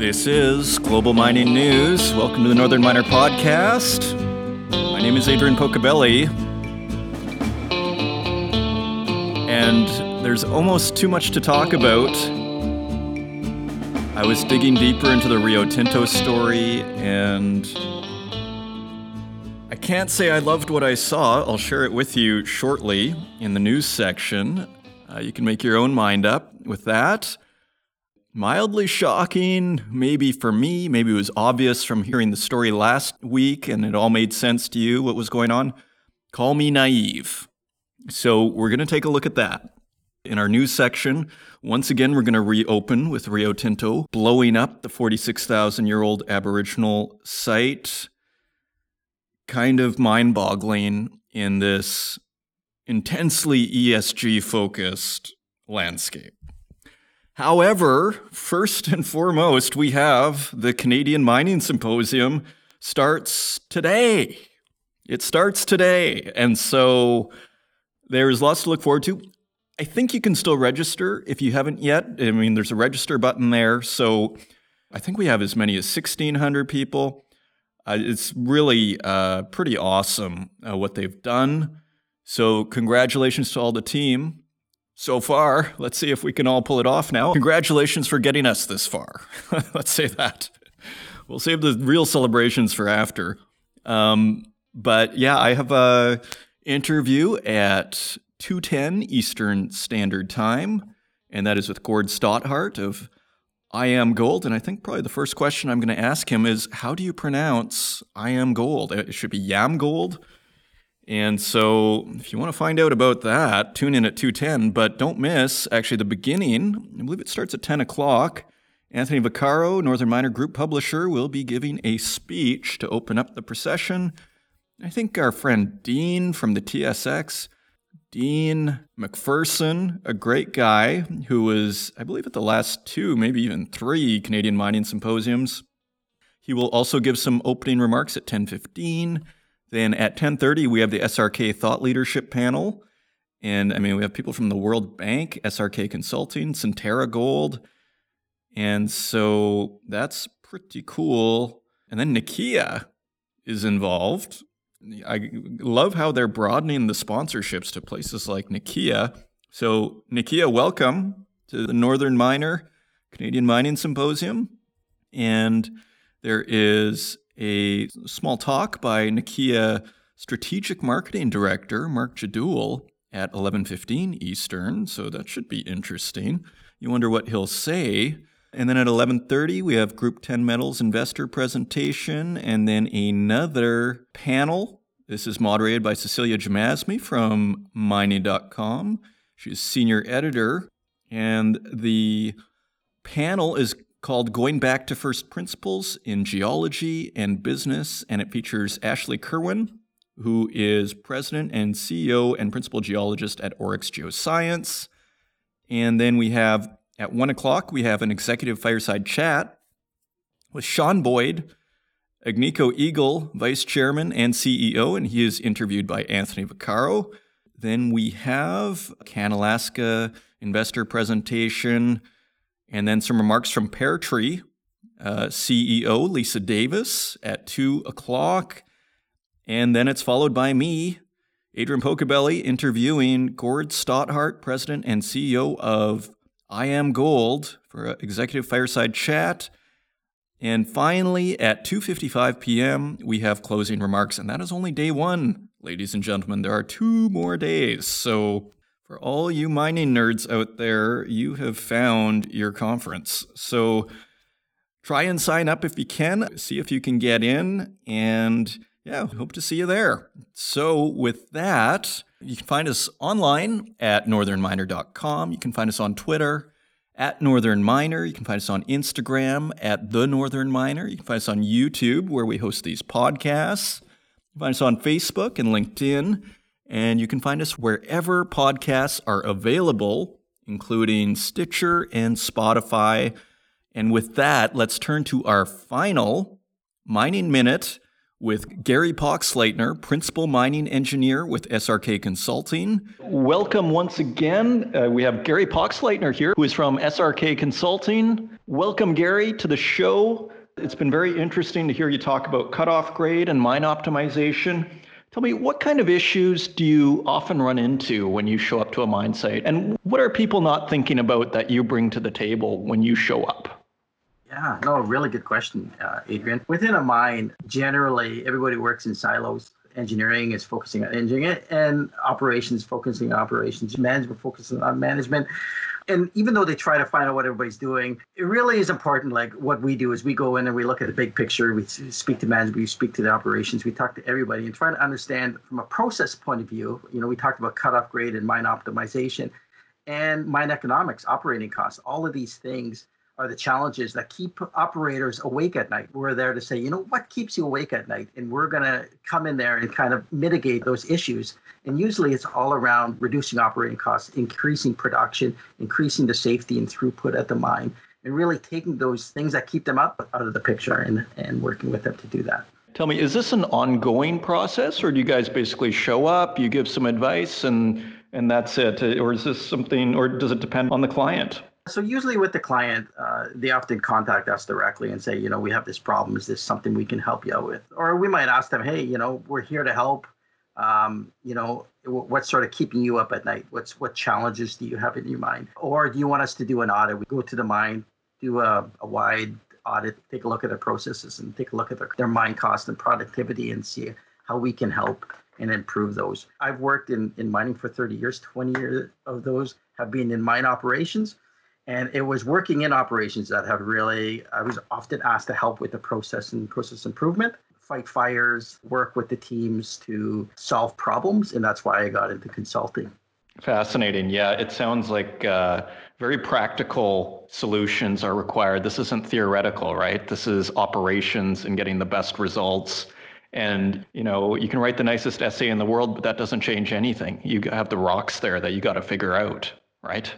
This is Global Mining News. Welcome to the Northern Miner Podcast. My name is Adrian Pocobelli. And there's almost too much to talk about. I was digging deeper into the Rio Tinto story, and I can't say I loved what I saw. I'll share it with you shortly in the news section. Uh, you can make your own mind up with that mildly shocking, maybe for me, maybe it was obvious from hearing the story last week and it all made sense to you what was going on. Call me naive. So, we're going to take a look at that. In our news section, once again, we're going to reopen with Rio Tinto blowing up the 46,000 year old Aboriginal site. Kind of mind boggling in this intensely ESG focused landscape. However, first and foremost, we have the Canadian Mining Symposium starts today. It starts today. And so there's lots to look forward to. I think you can still register if you haven't yet. I mean, there's a register button there. So I think we have as many as 1,600 people. Uh, it's really uh, pretty awesome uh, what they've done. So, congratulations to all the team so far. Let's see if we can all pull it off now. Congratulations for getting us this far. Let's say that. We'll save the real celebrations for after. Um, but yeah, I have a interview at 2:10 Eastern Standard Time, and that is with Gord Stothart of I Am Gold. And I think probably the first question I'm going to ask him is, how do you pronounce I Am Gold? It should be Yam Gold and so, if you want to find out about that, tune in at 2:10. But don't miss actually the beginning. I believe it starts at 10 o'clock. Anthony Vaccaro, Northern Miner Group publisher, will be giving a speech to open up the procession. I think our friend Dean from the TSX, Dean McPherson, a great guy who was, I believe, at the last two, maybe even three Canadian mining symposiums. He will also give some opening remarks at 10:15. Then at 10:30 we have the SRK Thought Leadership Panel, and I mean we have people from the World Bank, SRK Consulting, Centerra Gold, and so that's pretty cool. And then Nokia is involved. I love how they're broadening the sponsorships to places like Nokia. So Nokia, welcome to the Northern Miner Canadian Mining Symposium, and there is a small talk by Nokia Strategic Marketing Director Mark Jadul at 11:15 Eastern, so that should be interesting. You wonder what he'll say. And then at 11:30 we have Group 10 Metals investor presentation and then another panel. This is moderated by Cecilia Jamasmie from mining.com. She's senior editor and the panel is called Going Back to First Principles in Geology and Business, and it features Ashley Kerwin, who is president and CEO and principal geologist at Oryx Geoscience. And then we have at one o'clock, we have an executive fireside chat with Sean Boyd, Agnico Eagle vice chairman and CEO, and he is interviewed by Anthony Vaccaro. Then we have a Canalaska investor presentation and then some remarks from Pear Tree uh, CEO Lisa Davis at 2 o'clock. And then it's followed by me, Adrian Pocobelli, interviewing Gord Stothart, President and CEO of I Am Gold for an executive fireside chat. And finally, at 2:55 p.m., we have closing remarks, and that is only day one, ladies and gentlemen. There are two more days, so for all you mining nerds out there, you have found your conference. So try and sign up if you can, see if you can get in, and yeah, hope to see you there. So, with that, you can find us online at northernminer.com. You can find us on Twitter at Northern Miner. You can find us on Instagram at The Northern Miner. You can find us on YouTube, where we host these podcasts. You can find us on Facebook and LinkedIn. And you can find us wherever podcasts are available, including Stitcher and Spotify. And with that, let's turn to our final mining minute with Gary Poxleitner, Principal Mining Engineer with SRK Consulting. Welcome once again. Uh, we have Gary Poxleitner here, who is from SRK Consulting. Welcome, Gary, to the show. It's been very interesting to hear you talk about cutoff grade and mine optimization. Tell me, what kind of issues do you often run into when you show up to a mine site? And what are people not thinking about that you bring to the table when you show up? Yeah, no, really good question, uh, Adrian. Within a mine, generally everybody works in silos. Engineering is focusing on engineering, and operations focusing on operations. Management focusing on management. And even though they try to find out what everybody's doing, it really is important. Like what we do is we go in and we look at the big picture. We speak to management, we speak to the operations, we talk to everybody, and try to understand from a process point of view. You know, we talked about cutoff grade and mine optimization, and mine economics, operating costs, all of these things are the challenges that keep operators awake at night. We're there to say, you know, what keeps you awake at night? And we're going to come in there and kind of mitigate those issues. And usually it's all around reducing operating costs, increasing production, increasing the safety and throughput at the mine, and really taking those things that keep them up out of the picture and, and working with them to do that. Tell me, is this an ongoing process or do you guys basically show up, you give some advice and and that's it? Or is this something, or does it depend on the client? So usually with the client, uh, they often contact us directly and say, you know, we have this problem. Is this something we can help you out with? Or we might ask them, hey, you know, we're here to help. Um, you know, what's sort of keeping you up at night? What's what challenges do you have in your mind? Or do you want us to do an audit? We go to the mine, do a, a wide audit, take a look at their processes and take a look at their, their mine cost and productivity and see how we can help and improve those. I've worked in, in mining for 30 years, 20 years of those have been in mine operations and it was working in operations that have really i was often asked to help with the process and process improvement. Fight fires work with the teams to solve problems and that's why i got into consulting. Fascinating. Yeah it sounds like uh, very practical solutions are required. This isn't theoretical right? This is operations and getting the best results. And you know you can write the nicest essay in the world but that doesn't change anything. You have the rocks there that you got to figure out right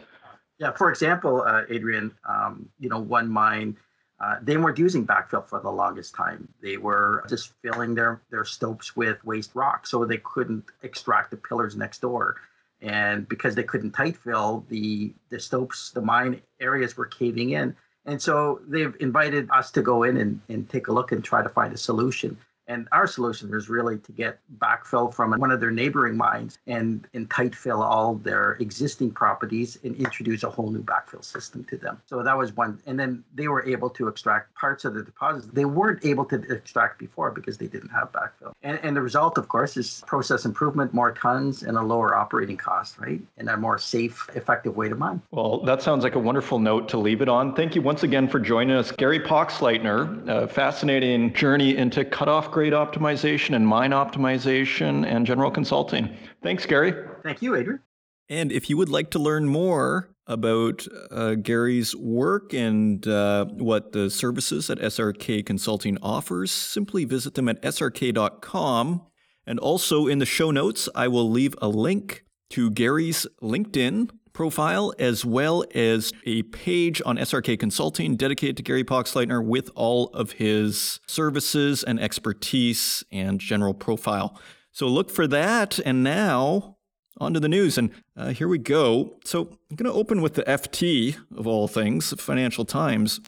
yeah, for example, uh, Adrian, um, you know, one mine, uh, they weren't using backfill for the longest time. They were just filling their their stopes with waste rock, so they couldn't extract the pillars next door. And because they couldn't tight fill, the the stopes, the mine areas were caving in. And so they've invited us to go in and, and take a look and try to find a solution. And our solution was really to get backfill from one of their neighboring mines and, and tight fill all their existing properties and introduce a whole new backfill system to them. So that was one. And then they were able to extract parts of the deposits they weren't able to extract before because they didn't have backfill. And, and the result, of course, is process improvement, more tons, and a lower operating cost, right? And a more safe, effective way to mine. Well, that sounds like a wonderful note to leave it on. Thank you once again for joining us, Gary Poxleitner. A fascinating journey into cutoff grade grade optimization and mine optimization and general consulting. Thanks, Gary. Thank you, Adrian. And if you would like to learn more about uh, Gary's work and uh, what the services that SRK Consulting offers, simply visit them at srk.com. And also in the show notes, I will leave a link to Gary's LinkedIn profile, as well as a page on SRK Consulting dedicated to Gary Poxleitner with all of his services and expertise and general profile. So look for that. And now on to the news. And uh, here we go. So I'm going to open with the FT of all things, Financial Times,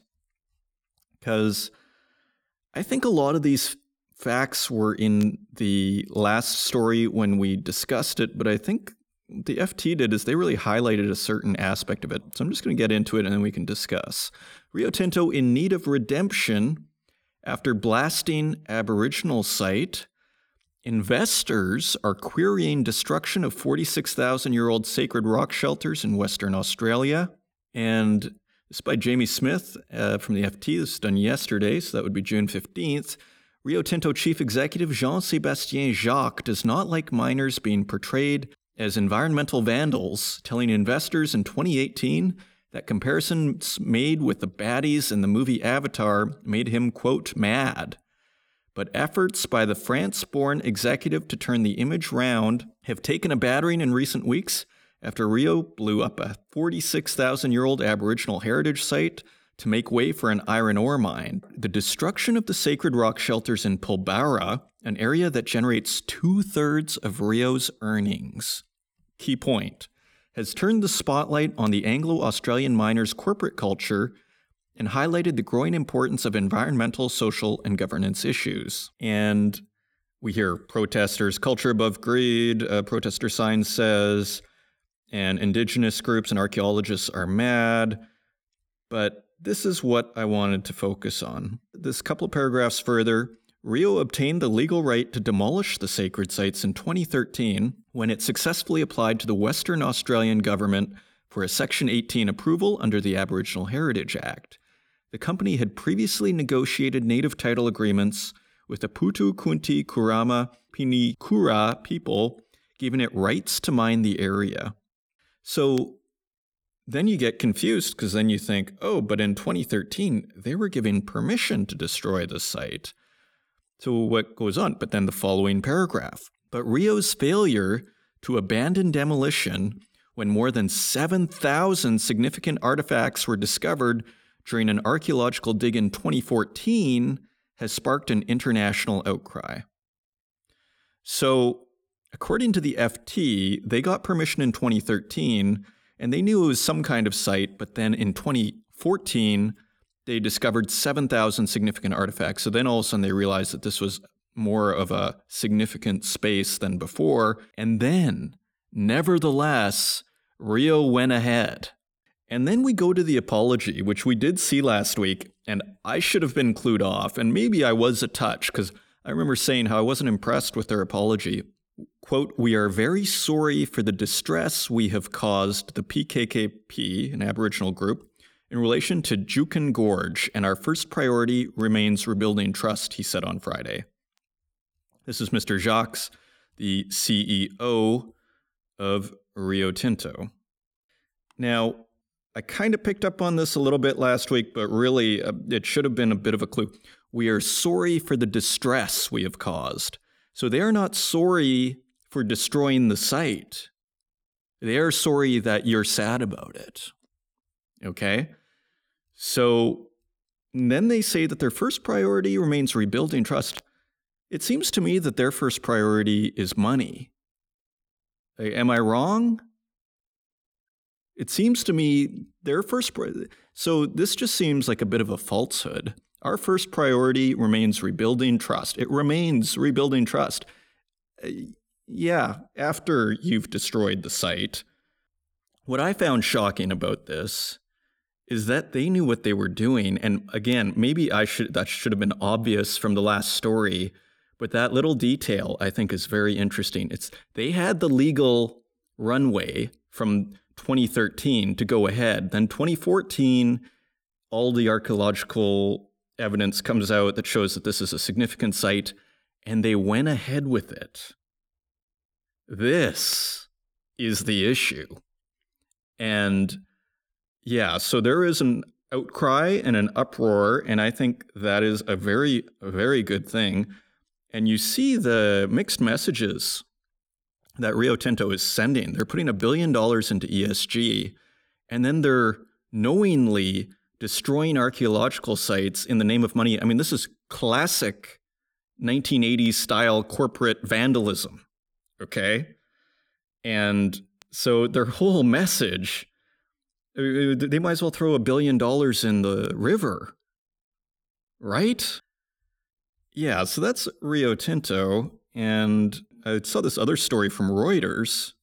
because I think a lot of these facts were in the last story when we discussed it, but I think the FT did is they really highlighted a certain aspect of it. So I'm just going to get into it and then we can discuss. Rio Tinto in need of redemption after blasting Aboriginal site. Investors are querying destruction of 46,000 year old sacred rock shelters in Western Australia. And this by Jamie Smith uh, from the FT. This was done yesterday, so that would be June 15th. Rio Tinto chief executive Jean Sebastien Jacques does not like miners being portrayed as environmental vandals, telling investors in 2018 that comparisons made with the baddies in the movie Avatar made him, quote, mad. But efforts by the France born executive to turn the image round have taken a battering in recent weeks after Rio blew up a 46,000 year old Aboriginal heritage site to make way for an iron ore mine. The destruction of the sacred rock shelters in Pilbara, an area that generates two thirds of Rio's earnings. Key point has turned the spotlight on the Anglo Australian miners' corporate culture and highlighted the growing importance of environmental, social, and governance issues. And we hear protesters, culture above greed, a protester sign says, and indigenous groups and archaeologists are mad. But this is what I wanted to focus on. This couple of paragraphs further, Rio obtained the legal right to demolish the sacred sites in 2013 when it successfully applied to the Western Australian government for a Section 18 approval under the Aboriginal Heritage Act. The company had previously negotiated native title agreements with the Puutu Kunti Kurrama Pinikura people, giving it rights to mine the area. So then you get confused because then you think, oh, but in 2013, they were giving permission to destroy the site. So what goes on? But then the following paragraph. But Rio's failure to abandon demolition when more than 7,000 significant artifacts were discovered during an archaeological dig in 2014 has sparked an international outcry. So, according to the FT, they got permission in 2013 and they knew it was some kind of site, but then in 2014, they discovered 7,000 significant artifacts. So then all of a sudden they realized that this was more of a significant space than before. And then, nevertheless, Rio went ahead. And then we go to the apology, which we did see last week, and I should have been clued off, and maybe I was a touch, because I remember saying how I wasn't impressed with their apology. Quote, We are very sorry for the distress we have caused the PKKP, an Aboriginal group, in relation to Juukan Gorge, and our first priority remains rebuilding trust, he said on Friday. This is Mr. Jacques, the CEO of Rio Tinto. Now, I kind of picked up on this a little bit last week, but really uh, it should have been a bit of a clue. We are sorry for the distress we have caused. So they are not sorry for destroying the site. They are sorry that you're sad about it. Okay? So then they say that their first priority remains rebuilding trust. It seems to me that their first priority is money. Am I wrong? It seems to me their first. So this just seems like a bit of a falsehood. Our first priority remains rebuilding trust. It remains rebuilding trust. Uh, yeah, after you've destroyed the site. What I found shocking about this is that they knew what they were doing. And again, maybe I should that should have been obvious from the last story, but that little detail I think is very interesting. It's they had the legal runway from 2013 to go ahead. Then 2014, all the archaeological evidence comes out that shows that this is a significant site, and they went ahead with it. This is the issue. And yeah, so there is an outcry and an uproar, and I think that is a very, very good thing. And you see the mixed messages that Rio Tinto is sending. They're putting a billion dollars into ESG, and then they're knowingly destroying archaeological sites in the name of money. I mean, this is classic 1980s style corporate vandalism. Okay. And so their whole message, uh, they might as well throw a billion dollars in the river. Right? Yeah, so that's Rio Tinto. And I saw this other story from Reuters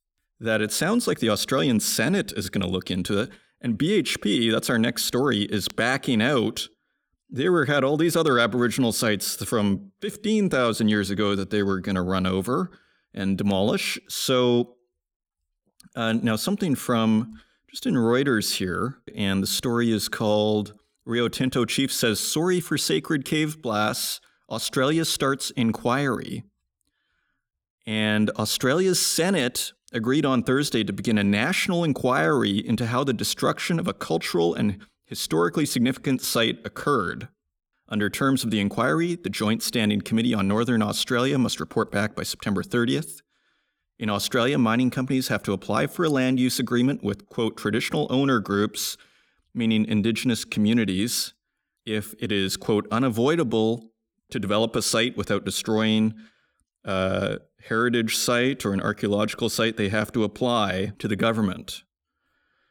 that it sounds like the Australian Senate is going to look into it. And BHP, that's our next story, is backing out. They were had all these other Aboriginal sites from 15,000 years ago that they were going to run over and demolish. So uh, now something from just in Reuters here, and the story is called Rio Tinto Chief says sorry for sacred cave blasts. Australia starts inquiry. And Australia's Senate agreed on Thursday to begin a national inquiry into how the destruction of a cultural and historically significant site occurred. Under terms of the inquiry, the Joint Standing Committee on Northern Australia must report back by September 30th. In Australia, mining companies have to apply for a land use agreement with, quote, traditional owner groups meaning indigenous communities, if it is, quote, unavoidable to develop a site without destroying a heritage site or an archaeological site, they have to apply to the government.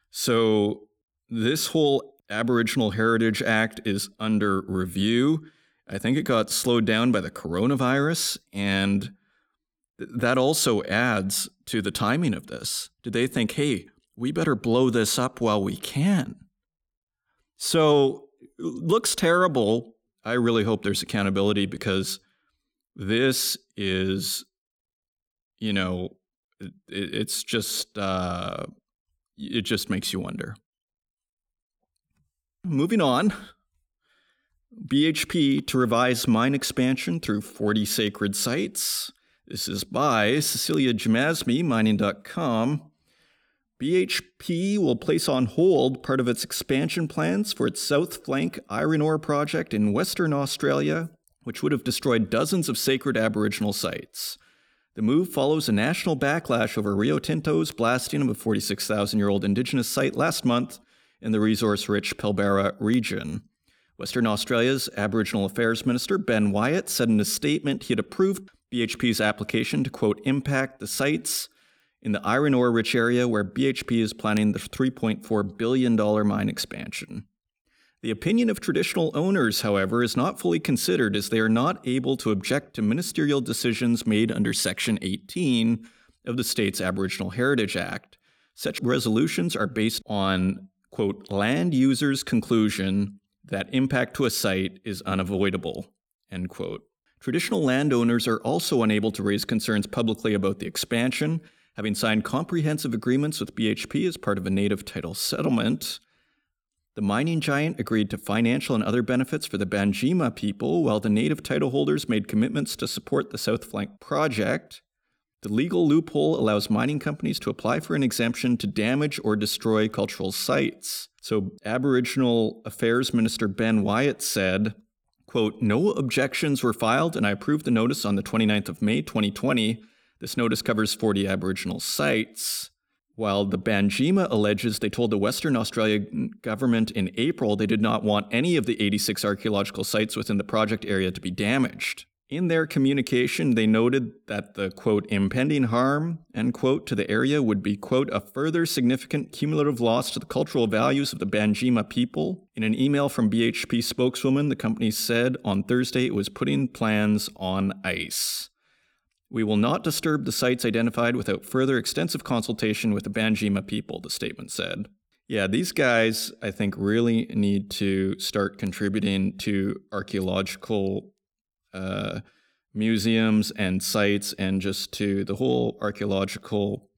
So this whole Aboriginal Heritage Act is under review. I think it got slowed down by the coronavirus, and th- that also adds to the timing of this. Did they think, hey, we better blow this up while we can? So, looks terrible. I really hope there's accountability because this is, you know, it, it's just, uh, it just makes you wonder. Moving on. BHP to revise mine expansion through 40 sacred sites. This is by Cecilia Jamasmie, mining.com. BHP will place on hold part of its expansion plans for its South Flank iron ore project in Western Australia, which would have destroyed dozens of sacred Aboriginal sites. The move follows a national backlash over Rio Tinto's blasting of a 46,000 year old Indigenous site last month in the resource rich Pilbara region. Western Australia's Aboriginal Affairs Minister Ben Wyatt said in a statement he had approved BHP's application to, quote, impact the sites in the iron ore rich area where BHP is planning the $3.4 billion mine expansion. The opinion of traditional owners, however, is not fully considered as they are not able to object to ministerial decisions made under Section 18 of the state's Aboriginal Heritage Act. Such resolutions are based on, quote, land users' conclusion that impact to a site is unavoidable, end quote. Traditional landowners are also unable to raise concerns publicly about the expansion, having signed comprehensive agreements with BHP as part of a native title settlement. The mining giant agreed to financial and other benefits for the Banjima people, while the native title holders made commitments to support the South Flank project. The legal loophole allows mining companies to apply for an exemption to damage or destroy cultural sites. So, Aboriginal Affairs Minister Ben Wyatt said, quote, No objections were filed, and I approved the notice on the 29th of May 2020. This notice covers 40 Aboriginal sites. While the Banjima alleges they told the Western Australia government in April they did not want any of the 86 archaeological sites within the project area to be damaged. In their communication, they noted that the quote, impending harm, end quote, to the area would be, quote, a further significant cumulative loss to the cultural values of the Banjima people. In an email from BHP spokeswoman, the company said on Thursday it was putting plans on ice. We will not disturb the sites identified without further extensive consultation with the Banjima people, the statement said. Yeah, these guys, I think, really need to start contributing to archaeological uh, museums and sites and just to the whole archaeological,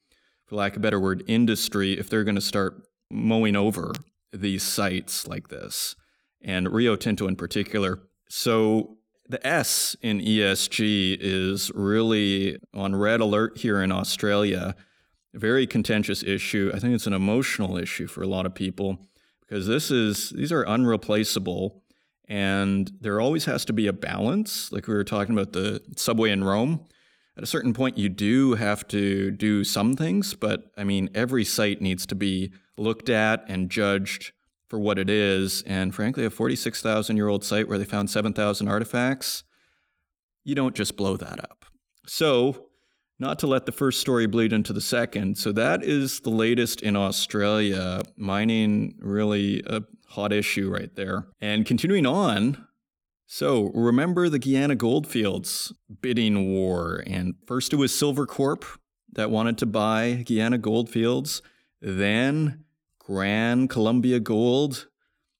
for lack of a better word, industry if they're going to start mowing over these sites like this, and Rio Tinto in particular. So the S in ESG is really on red alert here in Australia. A very contentious issue. I think it's an emotional issue for a lot of people because this is these are unreplaceable and there always has to be a balance. Like we were talking about the subway in Rome. At a certain point, you do have to do some things, but I mean, every site needs to be looked at and judged for what it is. And frankly, a 46,000 year old site where they found 7,000 artifacts, you don't just blow that up. So, not to let the first story bleed into the second. So, that is the latest in Australia. Mining really a hot issue right there. And continuing on, so remember the Guyana Goldfields bidding war. And first it was Silvercorp that wanted to buy Guyana Goldfields. Then Gran Colombia Gold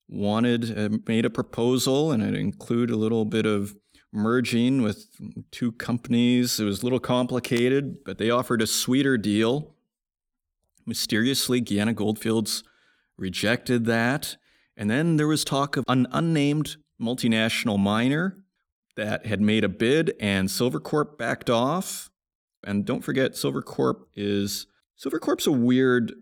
wanted, uh, made a proposal, and it included a little bit of merging with two companies. It was a little complicated, but they offered a sweeter deal. Mysteriously, Guyana Goldfields rejected that. And then there was talk of an unnamed multinational miner that had made a bid, and Silvercorp backed off. And don't forget, Silvercorp is Silvercorp's a weird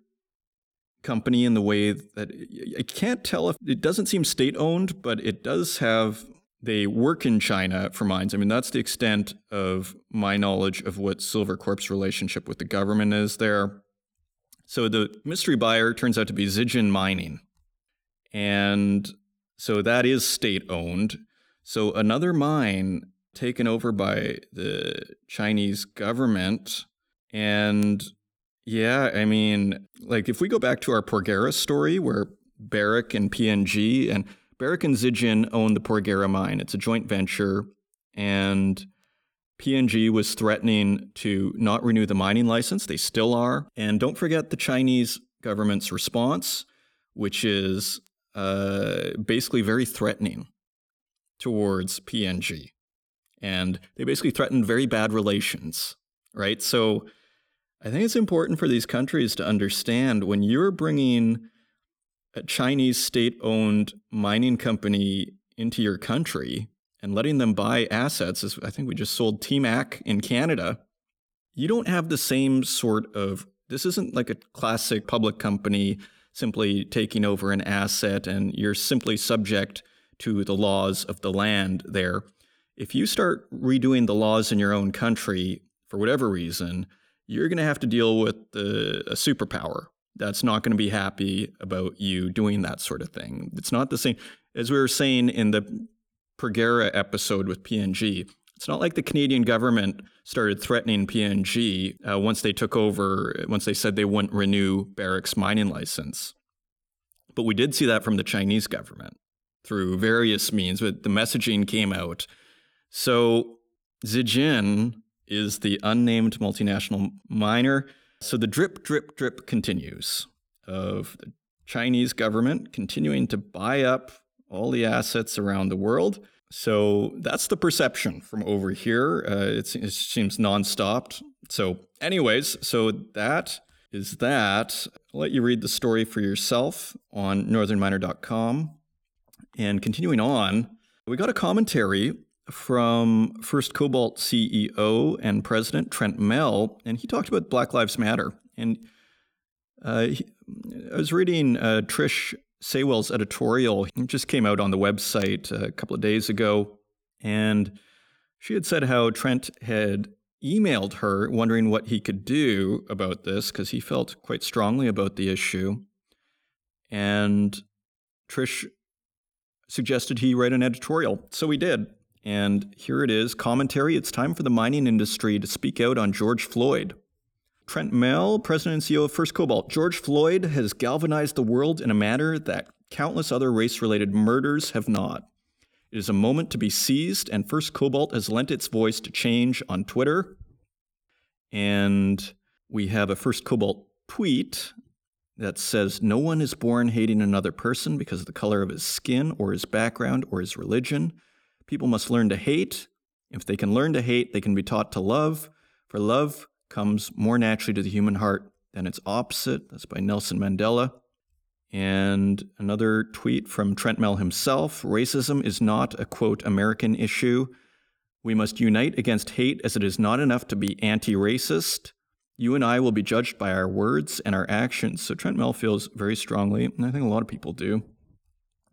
company in the way that I can't tell if it doesn't seem state owned, but it does have they work in China for mines. I mean, that's the extent of my knowledge of what Silvercorp's relationship with the government is there. So the mystery buyer turns out to be Zijin Mining. And so that is state owned. So another mine taken over by the Chinese government. And yeah, I mean, like if we go back to our Porgera story where Barrick and PNG and Barrick and Zijin own the Porgera mine, it's a joint venture. And PNG was threatening to not renew the mining license. They still are. And don't forget the Chinese government's response, which is uh, basically very threatening towards PNG. And they basically threatened very bad relations, right? So I think it's important for these countries to understand when you're bringing a Chinese state owned mining company into your country and letting them buy assets, as I think we just sold TMAC in Canada, you don't have the same sort of, this isn't like a classic public company simply taking over an asset and you're simply subject to the laws of the land there. If you start redoing the laws in your own country for whatever reason, you're going to have to deal with the, a superpower that's not going to be happy about you doing that sort of thing. It's not the same. As we were saying in the Porgera episode with PNG, it's not like the Canadian government started threatening PNG uh, once they took over, once they said they wouldn't renew Barrick's mining license. But we did see that from the Chinese government through various means, but the messaging came out. So Zijin is the unnamed multinational miner. So the drip, drip, drip continues of the Chinese government continuing to buy up all the assets around the world so that's the perception from over here. Uh, it, it seems non-stopped. So, anyways, so that is that. I'll let you read the story for yourself on northernminer.com. And continuing on, we got a commentary from First Cobalt CEO and President Trent Mell, and he talked about Black Lives Matter. And uh, he, I was reading uh, Trish Saywell's editorial It just came out on the website a couple of days ago, and she had said how Trent had emailed her wondering what he could do about this because he felt quite strongly about the issue. And Trish suggested he write an editorial. So he did. And here it is commentary. It's time for the mining industry to speak out on George Floyd. Trent Mell, President and CEO of First Cobalt. George Floyd has galvanized the world in a manner that countless other race related murders have not. It is a moment to be seized, and First Cobalt has lent its voice to change on Twitter. And we have a First Cobalt tweet that says, No one is born hating another person because of the color of his skin or his background or his religion. People must learn to hate. If they can learn to hate, they can be taught to love. For love comes more naturally to the human heart than its opposite. That's by Nelson Mandela. And another tweet from Trent Mell himself racism is not a quote American issue. We must unite against hate as it is not enough to be anti racist. You and I will be judged by our words and our actions. So Trent Mell feels very strongly, and I think a lot of people do,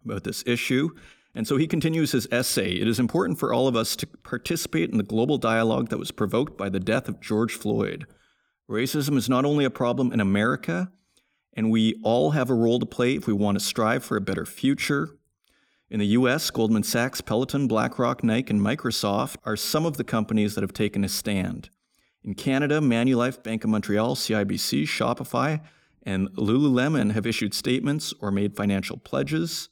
about this issue. And so he continues his essay It is important for all of us to participate in the global dialogue that was provoked by the death of George Floyd. Racism is not only a problem in America, and we all have a role to play if we want to strive for a better future. In the US, Goldman Sachs, Peloton, BlackRock, Nike, and Microsoft are some of the companies that have taken a stand. In Canada, Manulife, Bank of Montreal, CIBC, Shopify, and Lululemon have issued statements or made financial pledges.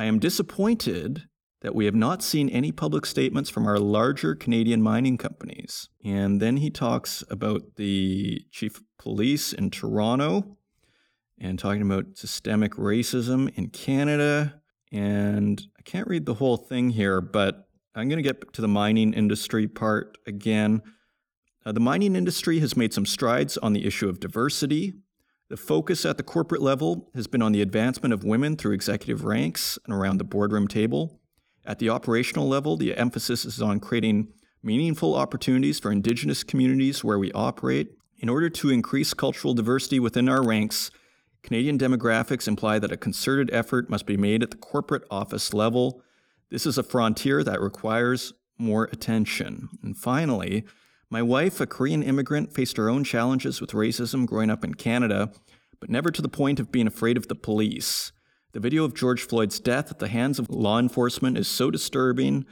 I am disappointed that we have not seen any public statements from our larger Canadian mining companies. And then he talks about the chief of police in Toronto and talking about systemic racism in Canada. And I can't read the whole thing here, but I'm going to get to the mining industry part again. Uh, the mining industry has made some strides on the issue of diversity. The focus at the corporate level has been on the advancement of women through executive ranks and around the boardroom table. At the operational level, the emphasis is on creating meaningful opportunities for Indigenous communities where we operate. In order to increase cultural diversity within our ranks, Canadian demographics imply that a concerted effort must be made at the corporate office level. This is a frontier that requires more attention. And finally, my wife, a Korean immigrant, faced her own challenges with racism growing up in Canada, but never to the point of being afraid of the police. The video of George Floyd's death at the hands of law enforcement is so disturbing,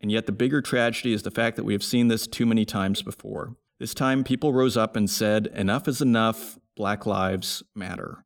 and yet the bigger tragedy is the fact that we have seen this too many times before. This time, people rose up and said, Enough is enough, Black Lives Matter.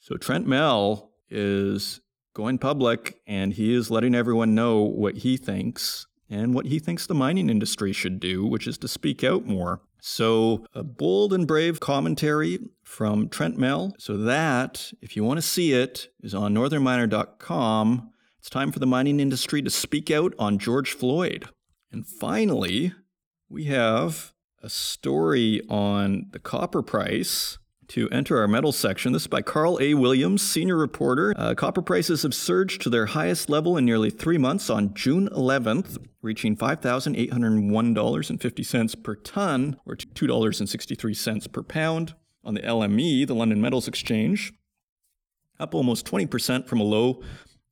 So Trent Mell is going public and he is letting everyone know what he thinks and what he thinks the mining industry should do, which is to speak out more. So, a bold and brave commentary from Trent Mell. So, that, if you want to see it, is on northernminer.com. It's time for the mining industry to speak out on George Floyd. And finally, we have a story on the copper price to enter our metal section. This is by Carl A. Williams, senior reporter. Uh, copper prices have surged to their highest level in nearly three months on June 11th, reaching $5,801.50 per ton, or $2.63 per pound. On the LME, the London Metals Exchange, up almost 20% from a low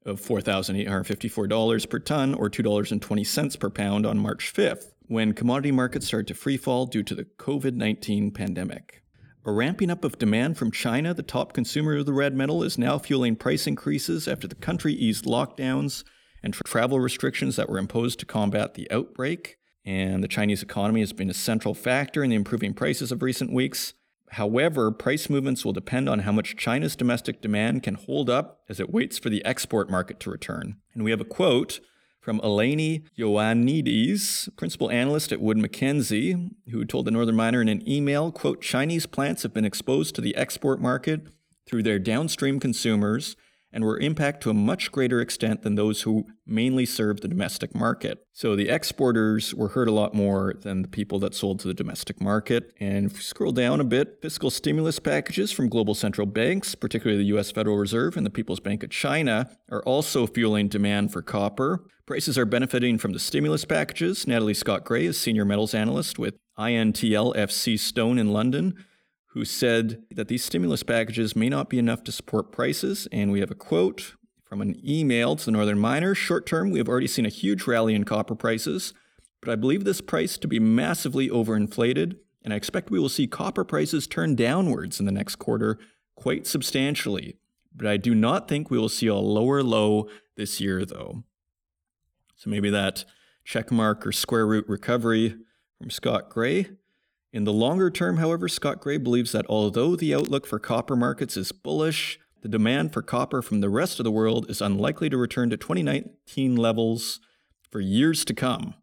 of $4,854 per ton, or $2.20 per pound on March 5th, when commodity markets started to freefall due to the COVID 19 pandemic. A ramping up of demand from China, the top consumer of the red metal, is now fueling price increases after the country eased lockdowns and tra- travel restrictions that were imposed to combat the outbreak. And the Chinese economy has been a central factor in the improving prices of recent weeks. However, price movements will depend on how much China's domestic demand can hold up as it waits for the export market to return. And we have a quote from Eleni Ioannidis, principal analyst at Wood Mackenzie, who told the Northern Miner in an email, quote, Chinese plants have been exposed to the export market through their downstream consumers and were impacted to a much greater extent than those who mainly serve the domestic market. So the exporters were hurt a lot more than the people that sold to the domestic market. And if you scroll down a bit, fiscal stimulus packages from global central banks, particularly the US Federal Reserve and the People's Bank of China, are also fueling demand for copper. Prices are benefiting from the stimulus packages. Natalie Scott Gray is senior metals analyst with INTL FC Stone in London who said that these stimulus packages may not be enough to support prices. And we have a quote from an email to the Northern Miners. Short term, we have already seen a huge rally in copper prices, but I believe this price to be massively overinflated, and I expect we will see copper prices turn downwards in the next quarter quite substantially. But I do not think we will see a lower low this year, though. So maybe that checkmark or square root recovery from Scott Gray in the longer term, however, Scott Gray believes that although the outlook for copper markets is bullish, the demand for copper from the rest of the world is unlikely to return to 2019 levels for years to come,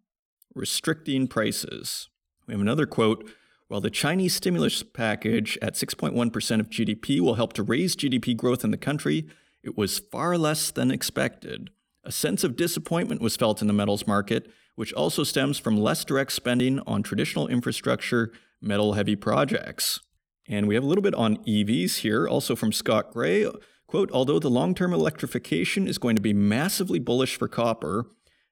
restricting prices. We have another quote While the Chinese stimulus package at 6.1% of GDP will help to raise GDP growth in the country, it was far less than expected. A sense of disappointment was felt in the metals market which also stems from less direct spending on traditional infrastructure, metal heavy projects. And we have a little bit on EVs here, also from Scott Gray. Quote, although the long term electrification is going to be massively bullish for copper,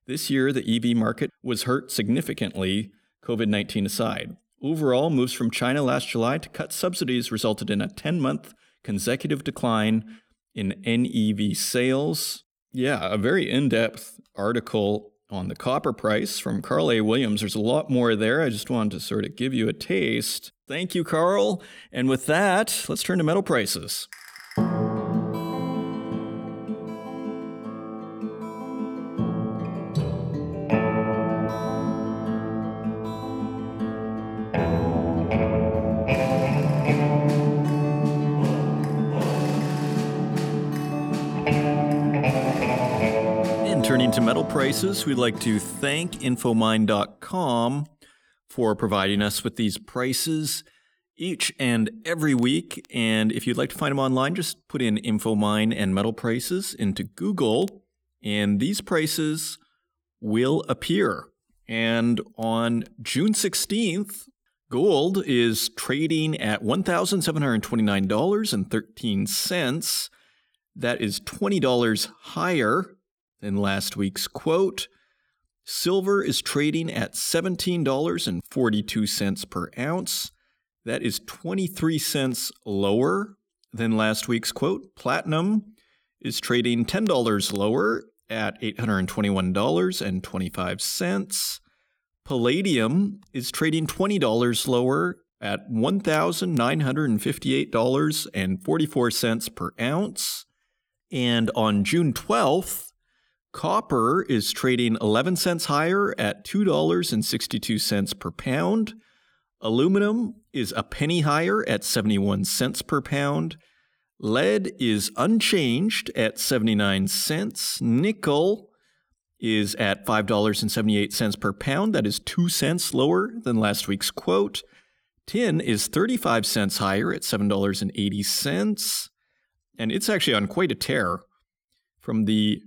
this year the EV market was hurt significantly, COVID 19 aside. Overall, moves from China last July to cut subsidies resulted in a 10 month consecutive decline in NEV sales. Yeah, a very in depth article on the copper price from Carl A. Williams. There's a lot more there. I just wanted to sort of give you a taste. Thank you, Carl. And with that, let's turn to metal prices. Metal prices, we'd like to thank Infomine.com for providing us with these prices each and every week. And if you'd like to find them online, just put in Infomine and metal prices into Google, and these prices will appear. And on June 16th, gold is trading at $1,729.13. That is $20 higher than last week's quote. Silver is trading at $17.42 per ounce. That is 23 cents lower than last week's quote. Platinum is trading $10 lower at $821.25. Palladium is trading $20 lower at $1,958.44 per ounce. And on June 12th, copper is trading 11 cents higher at $2.62 per pound. Aluminum is a penny higher at 71 cents per pound. Lead is unchanged at 79 cents. Nickel is at $5.78 per pound. That is 2 cents lower than last week's quote. Tin is 35 cents higher at $7.80. And it's actually on quite a tear from the,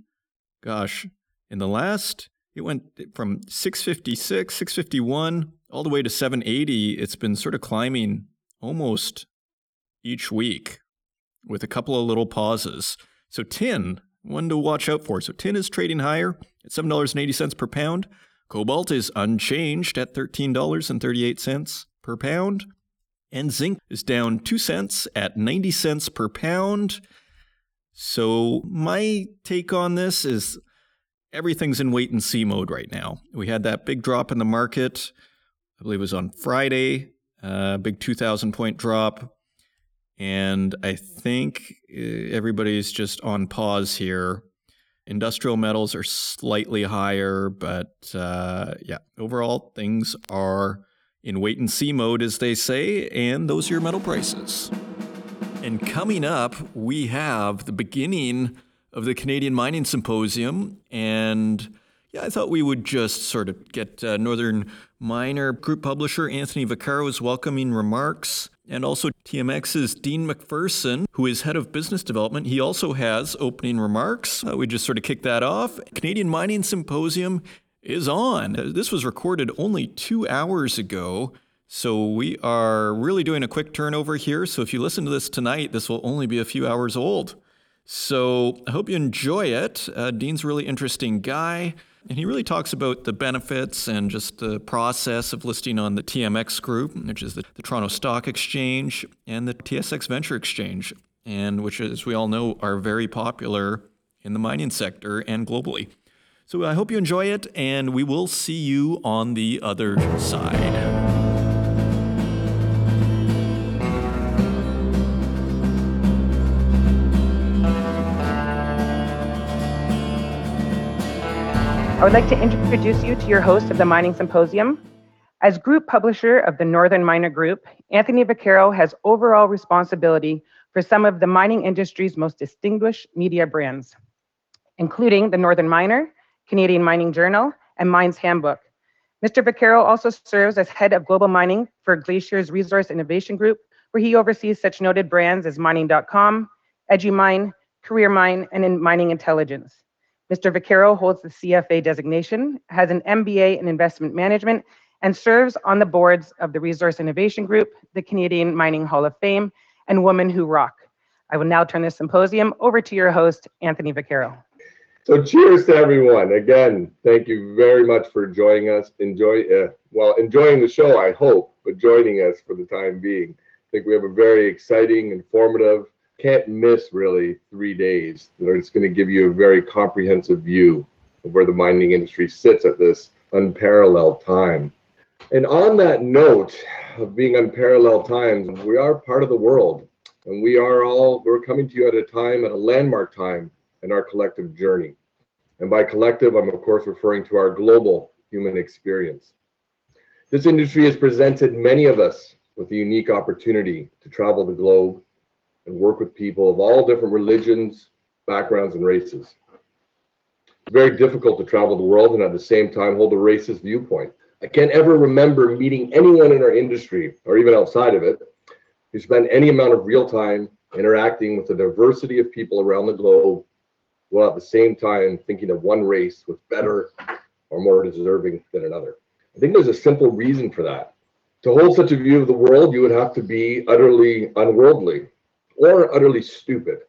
gosh, in the last, it went from 656, 651, all the way to 780. It's been sort of climbing almost each week with a couple of little pauses. So tin, one to watch out for. So tin is trading higher at $7.80 per pound. Cobalt is unchanged at $13.38 per pound. And zinc is down 2 cents at 90 cents per pound. So my take on this is everything's in wait and see mode right now. We had that big drop in the market, I believe it was on Friday, a uh, big 2,000 point drop. And I think uh, everybody's just on pause here. Industrial metals are slightly higher, but uh, yeah, overall things are in wait and see mode, as they say, and those are your metal prices. And coming up, we have the beginning of the Canadian Mining Symposium. And yeah, I thought we would just sort of get uh, Northern Miner Group publisher Anthony Vaccaro's welcoming remarks and also TMX's Dean McPherson, who is head of business development. He also has opening remarks. Uh, we just sort of kick that off. Canadian Mining Symposium is on. This was recorded only two hours ago. So we are really doing a quick turnover here. So if you listen to this tonight, this will only be a few hours old. So I hope you enjoy it. Uh, Dean's a really interesting guy. And he really talks about the benefits and just the process of listing on the TMX group, which is the, the Toronto Stock Exchange, and the TSX Venture Exchange, and which, as we all know, are very popular in the mining sector and globally. So I hope you enjoy it, and we will see you on the other side. I would like to introduce you to your host of the Mining Symposium. As group publisher of the Northern Miner Group, Anthony Vaccaro has overall responsibility for some of the mining industry's most distinguished media brands, including the Northern Miner, Canadian Mining Journal, and Mines Handbook. Mr. Vaccaro also serves as head of global mining for Glacier's Resource Innovation Group, where he oversees such noted brands as Mining.com, EduMine, CareerMine, and in Mining Intelligence. Mr. Vaccaro holds the CFA designation, has an MBA in investment management, and serves on the boards of the Resource Innovation Group, the Canadian Mining Hall of Fame, and Women Who Rock. I will now turn this symposium over to your host, Anthony Vaccaro. So cheers to everyone. Again, thank you very much for joining us. Enjoy, uh, well, enjoying the show, I hope, but joining us for the time being. I think we have a very exciting, informative, can't miss really three days are going to give you a very comprehensive view of where the mining industry sits at this unparalleled time. And on that note of being unparalleled times, we are part of the world and we are all, we're coming to you at a time, at a landmark time in our collective journey. And by collective, I'm of course referring to our global human experience. This industry has presented many of us with a unique opportunity to travel the globe and work with people of all different religions, backgrounds, and races. It's very difficult to travel the world and at the same time hold a racist viewpoint. I can't ever remember meeting anyone in our industry or even outside of it who spent any amount of real time interacting with a diversity of people around the globe while at the same time thinking of one race was better or more deserving than another. I think there's a simple reason for that. To hold such a view of the world, you would have to be utterly unworldly or utterly stupid,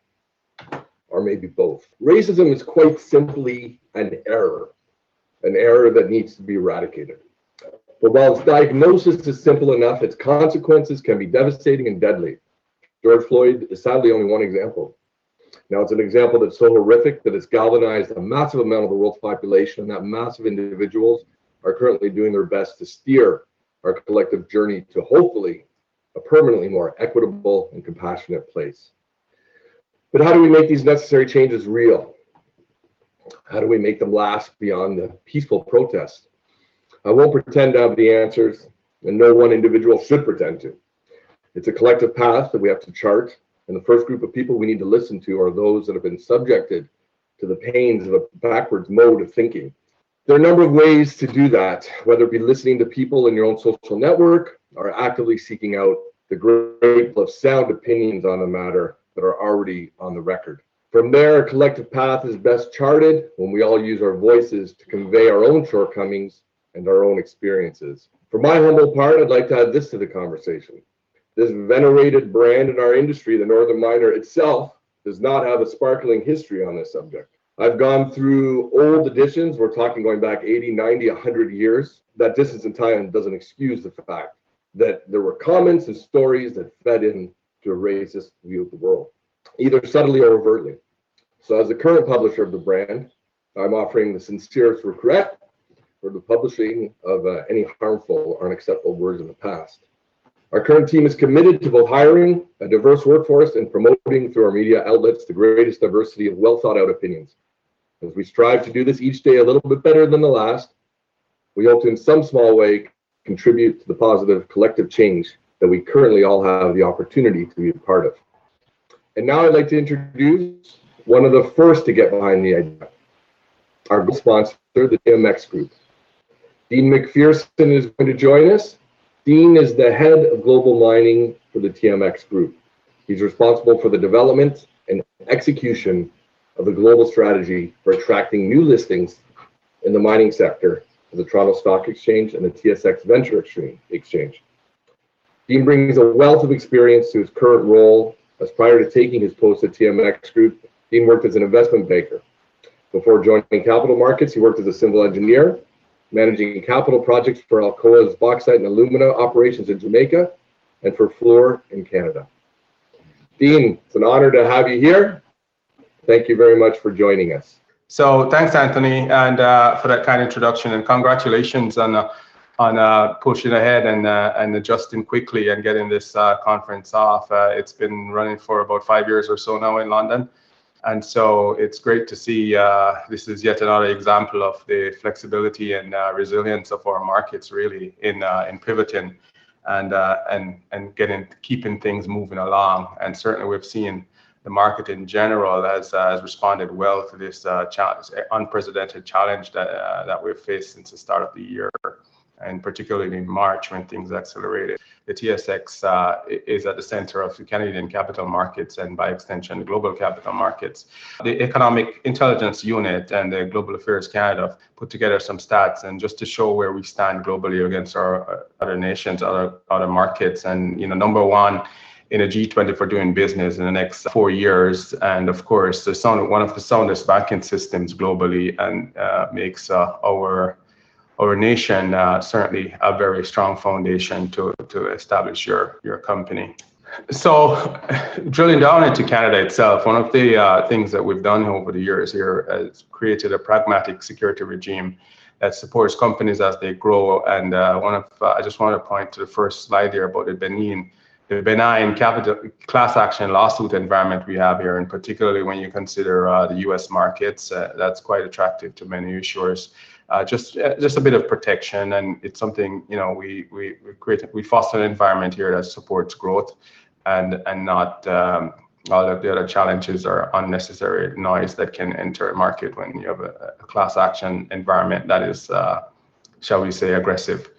or maybe both. Racism is quite simply an error, an error that needs to be eradicated. But while its diagnosis is simple enough, its consequences can be devastating and deadly. George Floyd is sadly only one example. Now, it's an example that's so horrific that it's galvanized a massive amount of the world's population, and that massive individuals are currently doing their best to steer our collective journey to hopefully a permanently more equitable and compassionate place. But how do we make these necessary changes real? How do we make them last beyond the peaceful protest? I won't pretend to have the answers, and no one individual should pretend to. It's a collective path that we have to chart, and the first group of people we need to listen to are those that have been subjected to the pains of a backwards mode of thinking. There are a number of ways to do that, whether it be listening to people in your own social network or actively seeking out the great of sound opinions on the matter that are already on the record. From there, a collective path is best charted when we all use our voices to convey our own shortcomings and our own experiences. For my humble part, I'd like to add this to the conversation. This venerated brand in our industry, the Northern Miner itself, does not have a sparkling history on this subject. I've gone through old editions, we're talking going back 80, 90, 100 years. That distance in time doesn't excuse the fact that there were comments and stories that fed into a racist view of the world, either subtly or overtly. So, as the current publisher of the brand, I'm offering the sincerest regret for the publishing of uh, any harmful or unacceptable words in the past. Our current team is committed to both hiring a diverse workforce and promoting through our media outlets the greatest diversity of well thought out opinions. As we strive to do this each day a little bit better than the last, we hope to, in some small way, contribute to the positive collective change that we currently all have the opportunity to be a part of. And now I'd like to introduce one of the first to get behind the idea, our sponsor, the TMX Group. Dean McPherson is going to join us. Dean is the head of global mining for the TMX Group. He's responsible for the development and execution of the global strategy for attracting new listings in the mining sector the Toronto Stock Exchange and the TSX Venture Exchange. Dean brings a wealth of experience to his current role as prior to taking his post at TMX Group, Dean worked as an investment banker. Before joining capital markets, he worked as a civil engineer, managing capital projects for Alcoa's bauxite and alumina operations in Jamaica and for Fluor in Canada. Dean, it's an honor to have you here. Thank you very much for joining us. So thanks, Anthony, and uh, for that kind introduction, and congratulations on uh, on uh, pushing ahead and uh, and adjusting quickly and getting this uh, conference off. Uh, it's been running for about five years or so now in London, and so it's great to see this is yet another example of the flexibility and resilience of our markets, really in in pivoting and and and getting keeping things moving along. And certainly, we've seen the market in general has, uh, has responded well to this uh, unprecedented challenge that, uh, that we've faced since the start of the year, and particularly in March when things accelerated. The TSX uh, is at the center of the Canadian capital markets and by extension, global capital markets. The Economic Intelligence Unit and the Global Affairs Canada put together some stats and just to show where we stand globally against our uh, other nations, other, other markets. And, you know, number one, in a G20 for doing business in the next four years. And of course, the sound, one of the soundest banking systems globally and uh, makes uh, our our nation uh, certainly a very strong foundation to, to establish your, your company. So, drilling down into Canada itself, one of the uh, things that we've done over the years here is created a pragmatic security regime that supports companies as they grow. And uh, one of uh, I just want to point to the first slide here about the Benin the benign capital class action lawsuit environment we have here, and particularly when you consider uh, the U.S. markets, uh, that's quite attractive to many issuers. Uh, just uh, just a bit of protection, and it's something you know we we we create we foster an environment here that supports growth, and and not um, all of the other challenges or unnecessary noise that can enter a market when you have a, a class action environment that is, uh, shall we say, aggressive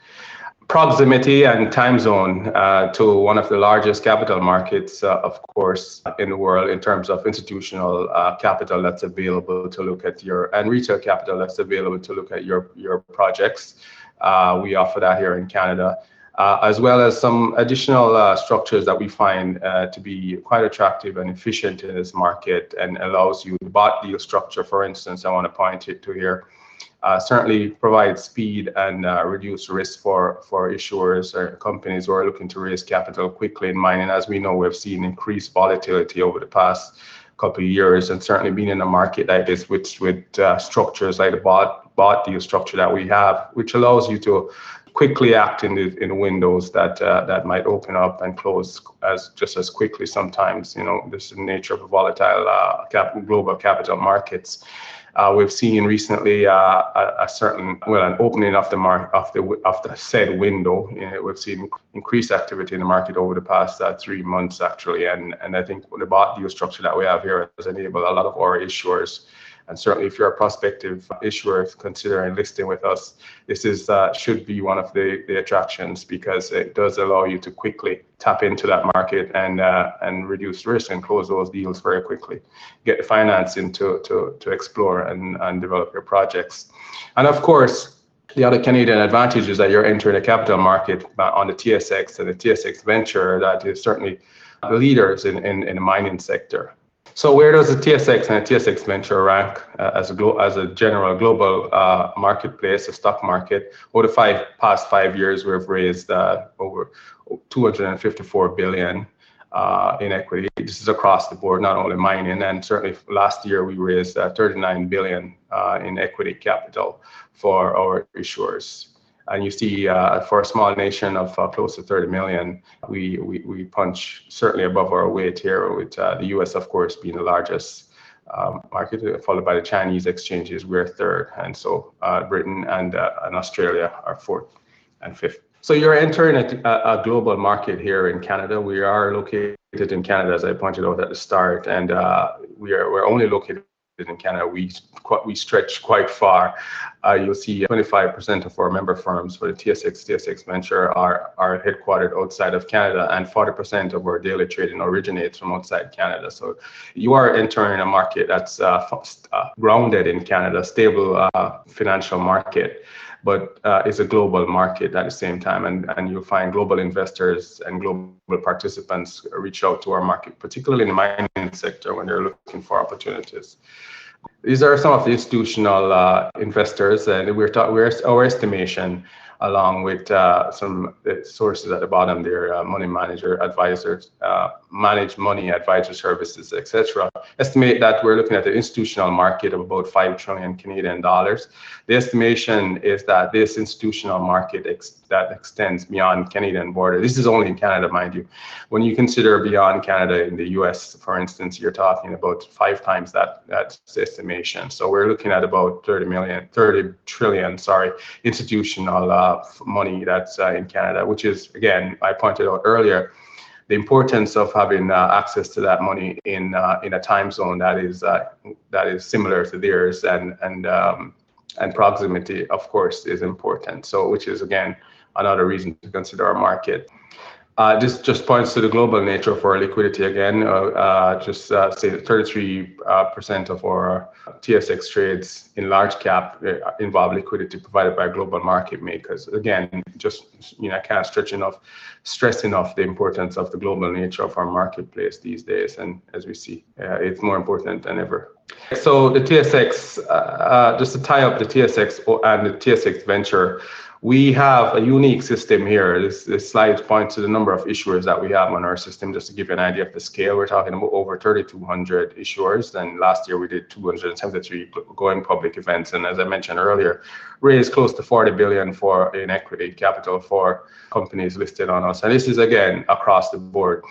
proximity and time zone uh, to one of the largest capital markets, uh, of course, in the world in terms of institutional uh, capital that's available to look at your and retail capital that's available to look at your your projects. Uh, we offer that here in Canada. Uh, as well as some additional uh, structures that we find to be quite attractive and efficient in this market and allows you the bought deal structure, for instance, I want to point it to here, uh, certainly provide speed and uh, reduce risk for, for issuers or companies who are looking to raise capital quickly in mining. As we know, we've seen increased volatility over the past couple of years, and certainly being in a market like this with with uh, structures like the bought bought deal structure that we have, which allows you to quickly act in the in the windows that uh, that might open up and close as just as quickly sometimes you know this is the nature of a volatile uh, cap, global capital markets uh, we've seen recently uh, a, a, certain, well, an opening of the mark of the of the said window. You know, we've seen increased activity in the market over the past uh, three months, actually, and and I think the bought deal structure that we have here has enabled a lot of our issuers and certainly, if you're a prospective issuer considering listing with us, this is uh, should be one of the, the attractions because it does allow you to quickly tap into that market and uh, and reduce risk and close those deals very quickly, get the financing to to to explore and and develop your projects, and of course. The other Canadian advantage is that you're entering a capital market on the TSX and the TSX venture that is certainly leaders in, in, in the mining sector. So where does the TSX and the TSX Venture rank uh, as a glo- as a general global uh, marketplace, a stock market? Over the five past five years, we've raised uh, over 254 billion uh, in equity. This is across the board, not only mining, and certainly last year we raised uh, 39 billion uh, in equity capital for our issuers. And you see, uh, for a small nation of uh, close to 30 million, we, we, we punch certainly above our weight here, with uh, the US, of course, being the largest um, market, followed by the Chinese exchanges. We're third. And so uh, Britain and, uh, and Australia are fourth and fifth. So you're entering a, a, global market here in Canada. We are located in Canada, as I pointed out at the start, and uh, we are, we're only located in Canada, we we stretch quite far. Uh, you'll see 25% of our member firms for the TSX TSX Venture are are headquartered outside of Canada, and 40% of our daily trading originates from outside Canada. So you are entering a market that's uh, uh, grounded in Canada, stable uh, financial market but uh, it's a global market at the same time. And, and you'll find global investors and global participants reach out to our market, particularly in the mining sector when they're looking for opportunities. These are some of the institutional uh, investors, and we're, ta- we're our estimation along with uh, some sources at the bottom there, uh, money manager advisors, uh, manage money advisor services, etc. Estimate that we're looking at the institutional market of about 5 trillion Canadian dollars. The estimation is that this institutional market ex- that extends beyond Canadian border. This is only in Canada, mind you. When you consider beyond Canada in the US, for instance, you're talking about five times that, that estimation. So we're looking at about 30 million, 30 trillion, sorry, institutional uh, money that's uh, in Canada, which is, again, I pointed out earlier, the importance of having uh, access to that money in uh, in a time zone that is uh, that is similar to theirs and and um, and proximity of course is important. So which is again another reason to consider our market uh, this just points to the global nature of our liquidity again. Uh, uh, just uh, say that 33% of our TSX trades in large cap uh, involve liquidity provided by global market makers. Again, just you know, I can't stretch enough, stress enough the importance of the global nature of our marketplace these days. And as we see, uh, it's more important than ever. So the TSX, just to tie up the TSX and the TSX venture we have a unique system here. This, this slide points to the number of issuers that we have on our system, just to give you an idea of the scale. We're talking about over 3,200 issuers. And last year we did 273 going public events. And as I mentioned earlier, raised close to 40 billion for in equity capital for companies listed on us. And this is again across the board.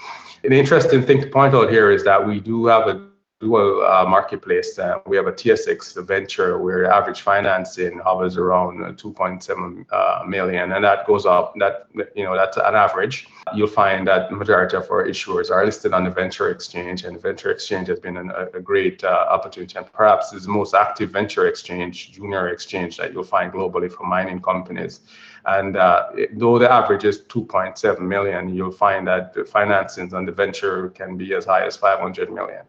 An interesting thing to point out here is that we do have a dual uh, marketplace. Uh, we have a TSX venture where average financing hovers around 2.7 uh, million, and that goes up. That you know that's an average. You'll find that majority of our issuers are listed on the venture exchange, and the venture exchange has been an, a great opportunity, and perhaps is the most active venture exchange, junior exchange that you'll find globally for mining companies. And uh, though the average is 2.7 million, you'll find that the financings on the venture can be as high as 500 million.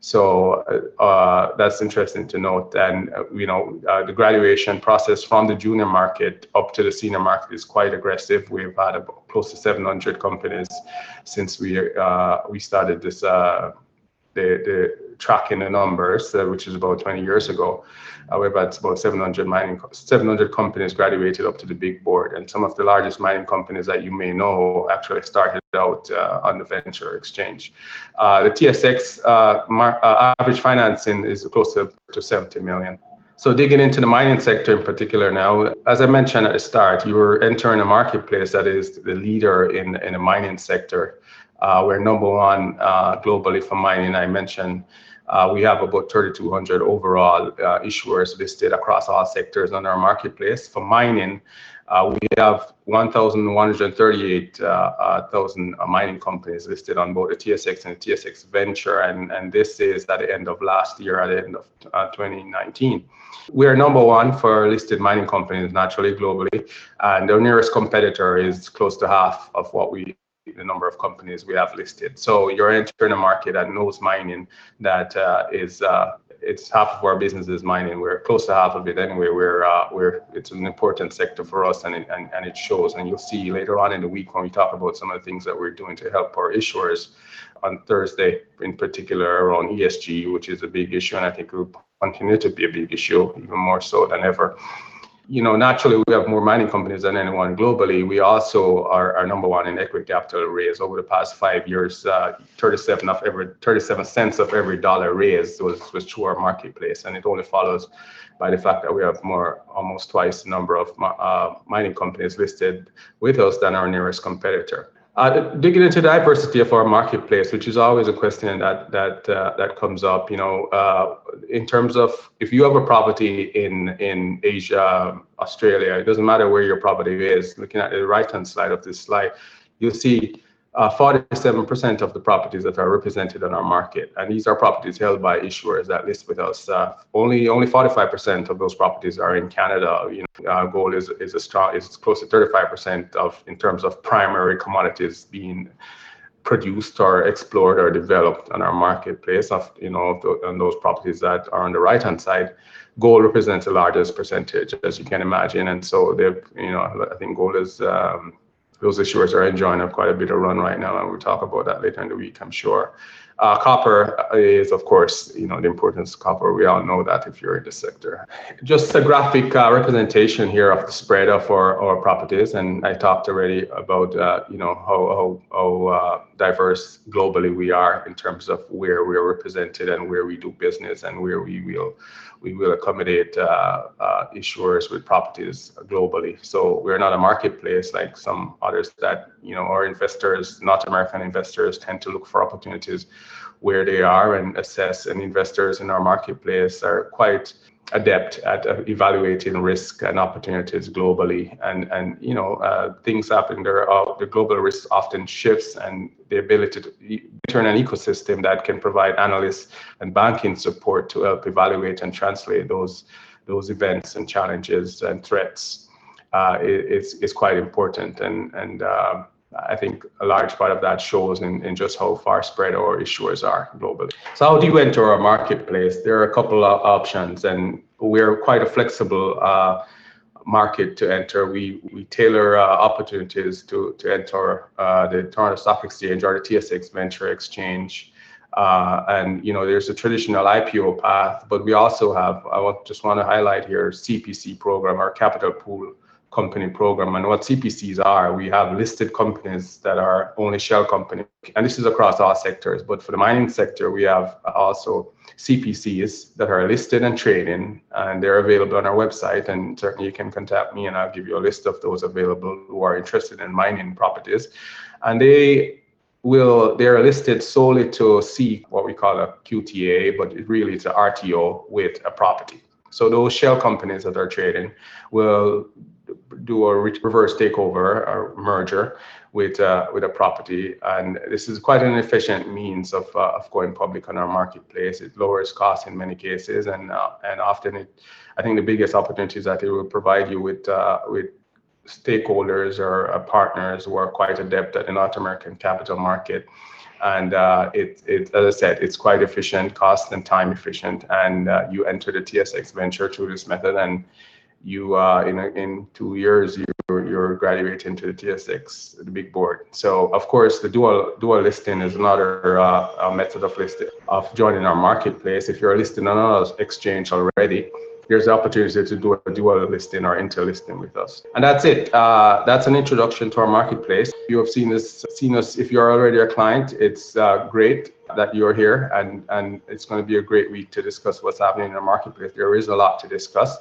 So uh, that's interesting to note. And uh, you know, uh, the graduation process from the junior market up to the senior market is quite aggressive. We've had about close to 700 companies since we uh, we started this uh, the the tracking the numbers, uh, which is about 20 years ago. Uh, we've had about 700 mining, 700 companies graduated up to the big board, and some of the largest mining companies that you may know actually started out uh, on the venture exchange. Uh, the TSX uh, mar- uh, average financing is close to, to 70 million. So digging into the mining sector in particular now, as I mentioned at the start, you are entering a marketplace that is the leader in, in the mining sector. Uh, we're number one uh, globally for mining. I mentioned we have about 3,200 overall uh, issuers listed across all sectors on our marketplace. For mining, uh, we have 1,138,000 uh, mining companies listed on both the TSX and the TSX Venture, and, and this is at the end of last year, at the end of 2019. We are number one for listed mining companies naturally globally, and our nearest competitor is close to half of what we the number of companies we have listed. So you're entering a market that knows mining that uh, is uh, it's half of our business is mining. We're close to half of it anyway. We're uh, we're it's an important sector for us, and it, and and it shows. And you'll see later on in the week when we talk about some of the things that we're doing to help our issuers on Thursday, in particular around ESG, which is a big issue, and I think it will continue to be a big issue, even more so than ever. You know, naturally, we have more mining companies than anyone globally. We also are, are number one in equity capital raise over the past five years. Uh, 37 of every 37 cents of every dollar raised was was through our marketplace, and it only follows by the fact that we have more almost twice the number of uh, mining companies listed with us than our nearest competitor. Uh, digging into diversity of our marketplace, which is always a question that that uh, that comes up, you know, uh, in terms of if you have a property in in Asia, Australia, it doesn't matter where your property is. Looking at the right hand side of this slide, you'll see 47% of the properties that are represented on our market, and these are properties held by issuers that list with us. Uh, only only 45% of those properties are in Canada. You know, uh, gold is is a strong is close to 35% of in terms of primary commodities being produced or explored or developed on our marketplace. Of you know, on those properties that are on the right hand side, gold represents the largest percentage, as you can imagine, and so they you know I think gold is. Um, those issuers are enjoying quite a bit of run right now, and we'll talk about that later in the week, I'm sure. Uh, copper is, of course, you know, the importance of copper. We all know that if you're in the sector. Just a graphic uh, representation here of the spread of our, our properties, and I talked already about, uh, you know, how, how, how uh, diverse globally we are in terms of where we're represented and where we do business and where we will we will accommodate uh, uh, issuers with properties globally. So we're not a marketplace like some others that you know our investors, North American investors, tend to look for opportunities where they are and assess. And investors in our marketplace are quite adept at uh, evaluating risk and opportunities globally. And and you know uh, things happen. There the global risk often shifts and the ability to turn an ecosystem that can provide analysts and banking support to help evaluate and translate those those events and challenges and threats uh, is is quite important. And and uh, I think a large part of that shows in, in just how far spread our issuers are globally. So how do you enter our marketplace? There are a couple of options and we're quite a flexible uh, market to enter. We we tailor uh, opportunities to to enter uh, the Toronto Stock Exchange or the TSX Venture Exchange. Uh, and you know, there's a traditional IPO path, but we also have. I want, just want to highlight here CPC program, our capital pool company program. And what CPCs are, we have listed companies that are only shell company. And this is across all sectors. But for the mining sector, we have also CPCs that are listed and trading, and they're available on our website. And certainly you can contact me and I'll give you a list of those available who are interested in mining properties. And they will they're listed solely to see what we call a QTA, but really it's a RTO with a property. So those shell companies that are trading will do a reverse takeover or merger with uh, with a property, and this is quite an efficient means of uh, of going public on our marketplace. It lowers costs in many cases, and uh, and often it, I think the biggest opportunity is that it will provide you with uh, with stakeholders or uh, partners who are quite adept at the North American capital market. And uh, it, it, as I said, it's quite efficient, cost and time efficient. And you enter the TSX venture through this method, and you uh, in a, in two years you're, you're graduating to the TSX, the big board. So of course the dual dual listing is another uh, method of listing of joining our marketplace. If you're listing on another exchange already, there's the opportunity to do a dual listing or inter-listing with us. And that's it. Uh, that's an introduction to our marketplace. You have seen us, seen us. If you're already a client, it's uh, great. that you're here, and and it's going to be a great week to discuss what's happening in the marketplace. There is a lot to discuss,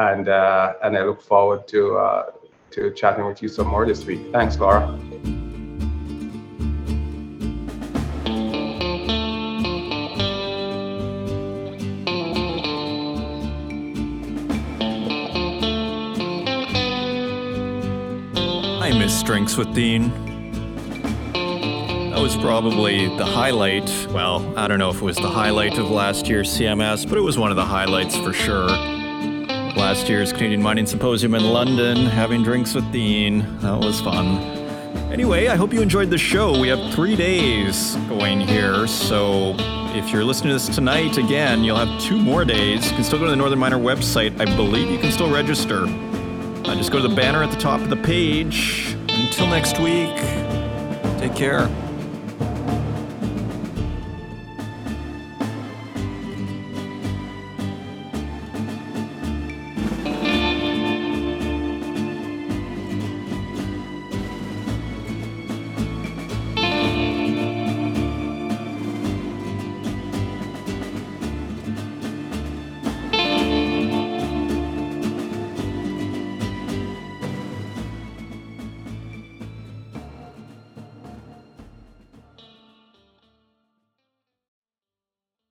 and uh, and I look forward to uh, to chatting with you some more this week. Thanks, Laura. I miss Drinks with Dean. That was probably the highlight. Well, I don't know if it was the highlight of last year's CMS, but it was one of the highlights for sure. Last year's Canadian Mining Symposium in London, having drinks with Dean. That was fun. Anyway, I hope you enjoyed the show. We have three days going here, so if you're listening to this tonight, again, you'll have two more days. You can still go to the Northern Miner website. I believe you can still register. Uh, just go to the banner at the top of the page. Until next week, take care.